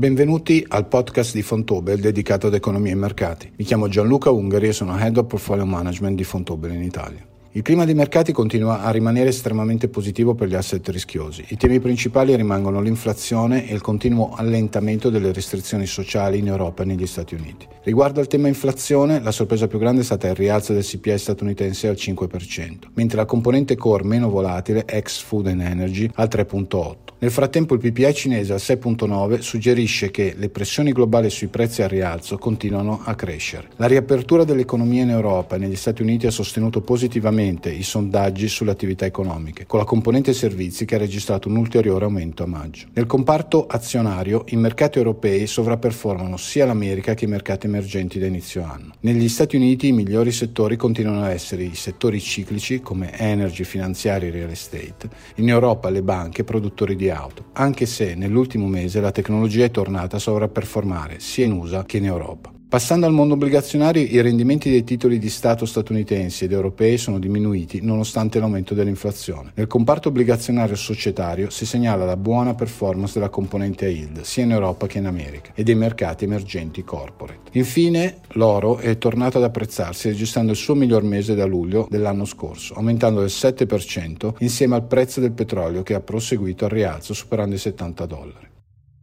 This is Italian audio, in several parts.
Benvenuti al podcast di Fontobel dedicato ad economia e mercati. Mi chiamo Gianluca Ungari e sono Head of Portfolio Management di Fontobel in Italia. Il clima dei mercati continua a rimanere estremamente positivo per gli asset rischiosi. I temi principali rimangono l'inflazione e il continuo allentamento delle restrizioni sociali in Europa e negli Stati Uniti. Riguardo al tema inflazione, la sorpresa più grande è stata il rialzo del CPI statunitense al 5%, mentre la componente core meno volatile, ex Food and Energy, al 3.8%. Nel frattempo il PPI cinese al 6.9 suggerisce che le pressioni globali sui prezzi al rialzo continuano a crescere. La riapertura dell'economia in Europa e negli Stati Uniti ha sostenuto positivamente i sondaggi sulle attività economiche, con la componente servizi che ha registrato un ulteriore aumento a maggio. Nel comparto azionario i mercati europei sovrapperformano sia l'America che i mercati emergenti da inizio anno. Negli Stati Uniti i migliori settori continuano a essere i settori ciclici come energy, finanziari e real estate, in Europa le banche produttori di auto, anche se nell'ultimo mese la tecnologia è tornata a sovrapperformare sia in USA che in Europa. Passando al mondo obbligazionario, i rendimenti dei titoli di Stato statunitensi ed europei sono diminuiti nonostante l'aumento dell'inflazione. Nel comparto obbligazionario societario si segnala la buona performance della componente yield sia in Europa che in America e dei mercati emergenti corporate. Infine, l'oro è tornato ad apprezzarsi registrando il suo miglior mese da luglio dell'anno scorso, aumentando del 7% insieme al prezzo del petrolio che ha proseguito al rialzo superando i 70 dollari.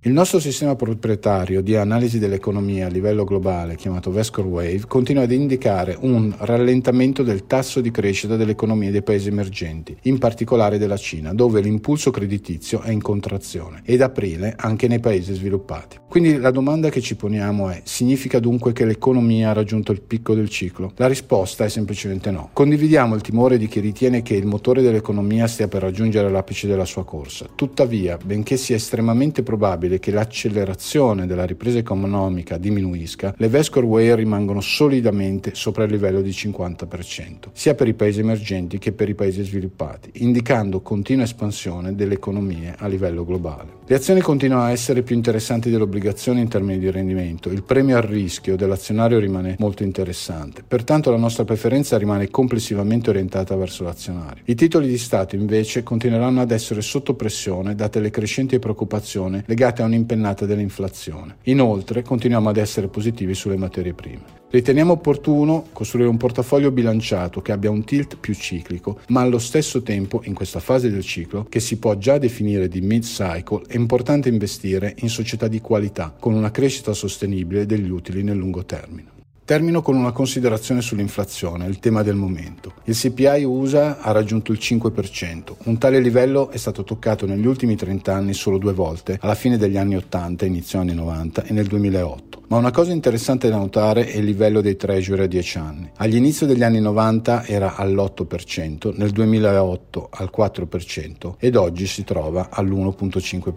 Il nostro sistema proprietario di analisi dell'economia a livello globale, chiamato Vescor Wave, continua ad indicare un rallentamento del tasso di crescita delle economie dei paesi emergenti, in particolare della Cina, dove l'impulso creditizio è in contrazione, ed aprile anche nei paesi sviluppati. Quindi la domanda che ci poniamo è: significa dunque che l'economia ha raggiunto il picco del ciclo? La risposta è semplicemente no. Condividiamo il timore di chi ritiene che il motore dell'economia stia per raggiungere l'apice della sua corsa. Tuttavia, benché sia estremamente probabile che l'accelerazione della ripresa economica diminuisca, le Vescor Way rimangono solidamente sopra il livello di 50%, sia per i paesi emergenti che per i paesi sviluppati, indicando continua espansione delle economie a livello globale. Le azioni continuano a essere più interessanti delle obbligazioni in termini di rendimento, il premio al rischio dell'azionario rimane molto interessante, pertanto la nostra preferenza rimane complessivamente orientata verso l'azionario. I titoli di Stato invece continueranno ad essere sotto pressione date le crescenti preoccupazioni legate a un'impennata dell'inflazione. Inoltre continuiamo ad essere positivi sulle materie prime. Riteniamo opportuno costruire un portafoglio bilanciato che abbia un tilt più ciclico, ma allo stesso tempo, in questa fase del ciclo, che si può già definire di mid-cycle, è importante investire in società di qualità, con una crescita sostenibile degli utili nel lungo termine. Termino con una considerazione sull'inflazione, il tema del momento. Il CPI USA ha raggiunto il 5%. Un tale livello è stato toccato negli ultimi 30 anni solo due volte, alla fine degli anni 80, inizio anni 90 e nel 2008. Ma una cosa interessante da notare è il livello dei treasury a 10 anni. Agli inizi degli anni 90 era all'8%, nel 2008 al 4% ed oggi si trova all'1.5%.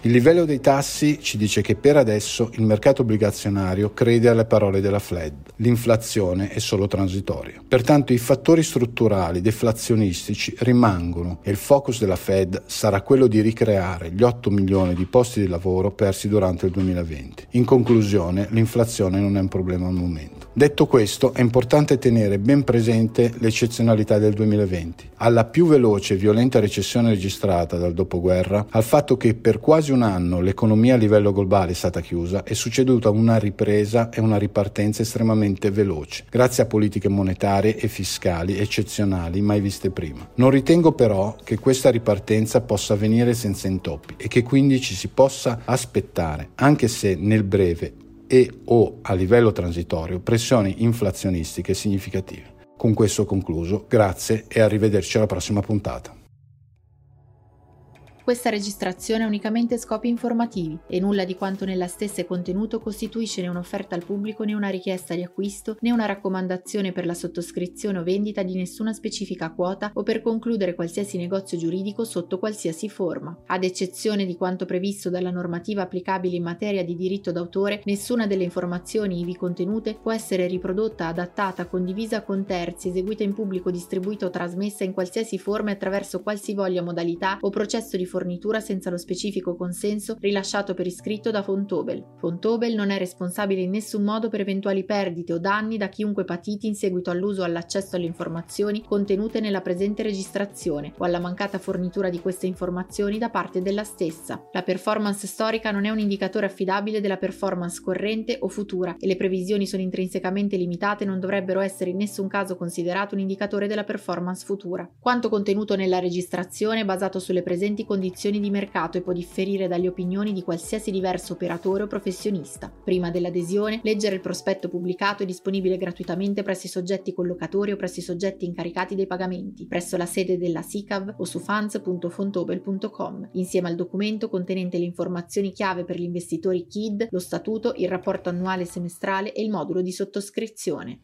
Il livello dei tassi ci dice che per adesso il mercato obbligazionario crede alle parole della Fed. L'inflazione è solo transitoria. Pertanto i fattori strutturali deflazionistici rimangono e il focus della Fed sarà quello di ricreare gli 8 milioni di posti di lavoro persi durante il 2020. In conclusione, conclusione, l'inflazione non è un problema al momento. Detto questo, è importante tenere ben presente l'eccezionalità del 2020, alla più veloce e violenta recessione registrata dal dopoguerra, al fatto che per quasi un anno l'economia a livello globale è stata chiusa, è succeduta una ripresa e una ripartenza estremamente veloce, grazie a politiche monetarie e fiscali eccezionali mai viste prima. Non ritengo però che questa ripartenza possa avvenire senza intoppi e che quindi ci si possa aspettare, anche se nel breve e o a livello transitorio pressioni inflazionistiche significative. Con questo concluso, grazie e arrivederci alla prossima puntata. Questa registrazione ha unicamente scopi informativi e nulla di quanto nella stessa è contenuto costituisce né un'offerta al pubblico né una richiesta di acquisto né una raccomandazione per la sottoscrizione o vendita di nessuna specifica quota o per concludere qualsiasi negozio giuridico sotto qualsiasi forma. Ad eccezione di quanto previsto dalla normativa applicabile in materia di diritto d'autore, nessuna delle informazioni ivi contenute può essere riprodotta, adattata, condivisa con terzi, eseguita in pubblico, distribuita o trasmessa in qualsiasi forma attraverso qualsivoglia modalità o processo di fornitura senza lo specifico consenso rilasciato per iscritto da Fontobel. Fontobel non è responsabile in nessun modo per eventuali perdite o danni da chiunque patiti in seguito all'uso o all'accesso alle informazioni contenute nella presente registrazione o alla mancata fornitura di queste informazioni da parte della stessa. La performance storica non è un indicatore affidabile della performance corrente o futura e le previsioni sono intrinsecamente limitate e non dovrebbero essere in nessun caso considerate un indicatore della performance futura. Quanto contenuto nella registrazione è basato sulle presenti condizioni di mercato e può differire dalle opinioni di qualsiasi diverso operatore o professionista. Prima dell'adesione, leggere il prospetto pubblicato è disponibile gratuitamente presso i soggetti collocatori o presso i soggetti incaricati dei pagamenti, presso la sede della SICAV o su funds.fontobel.com, insieme al documento contenente le informazioni chiave per gli investitori KID, lo statuto, il rapporto annuale semestrale e il modulo di sottoscrizione.